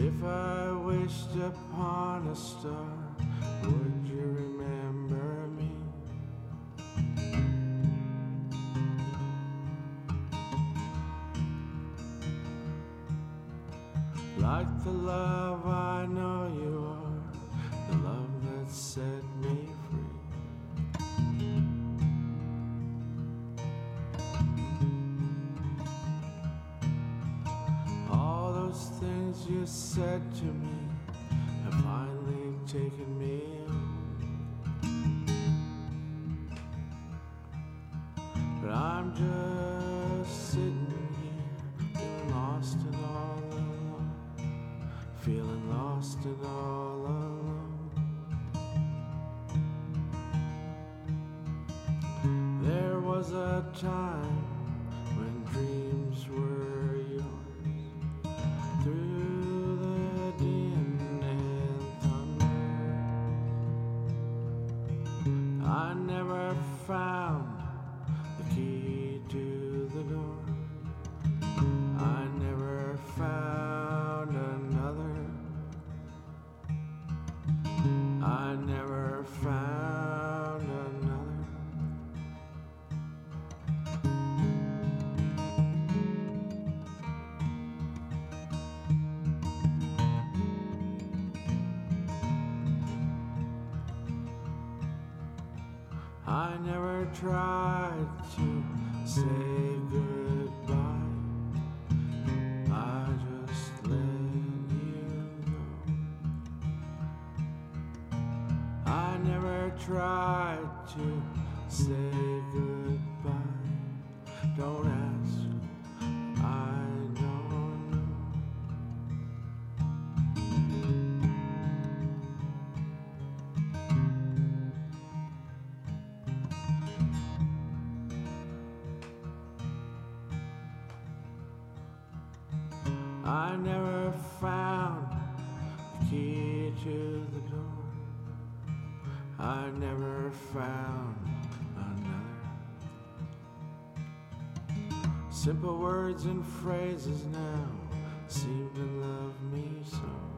If I wished upon a star, would you remember me? Like the love I know you are, the love that set things you said to me have finally taken me. But I'm just sitting here, feeling lost and all alone, feeling lost and all alone. There was a time when dreams I never found I never tried to say goodbye. I just let you go. I never tried to say goodbye. Don't ask, I never found the key to the door. I never found another. Simple words and phrases now seem to love me so.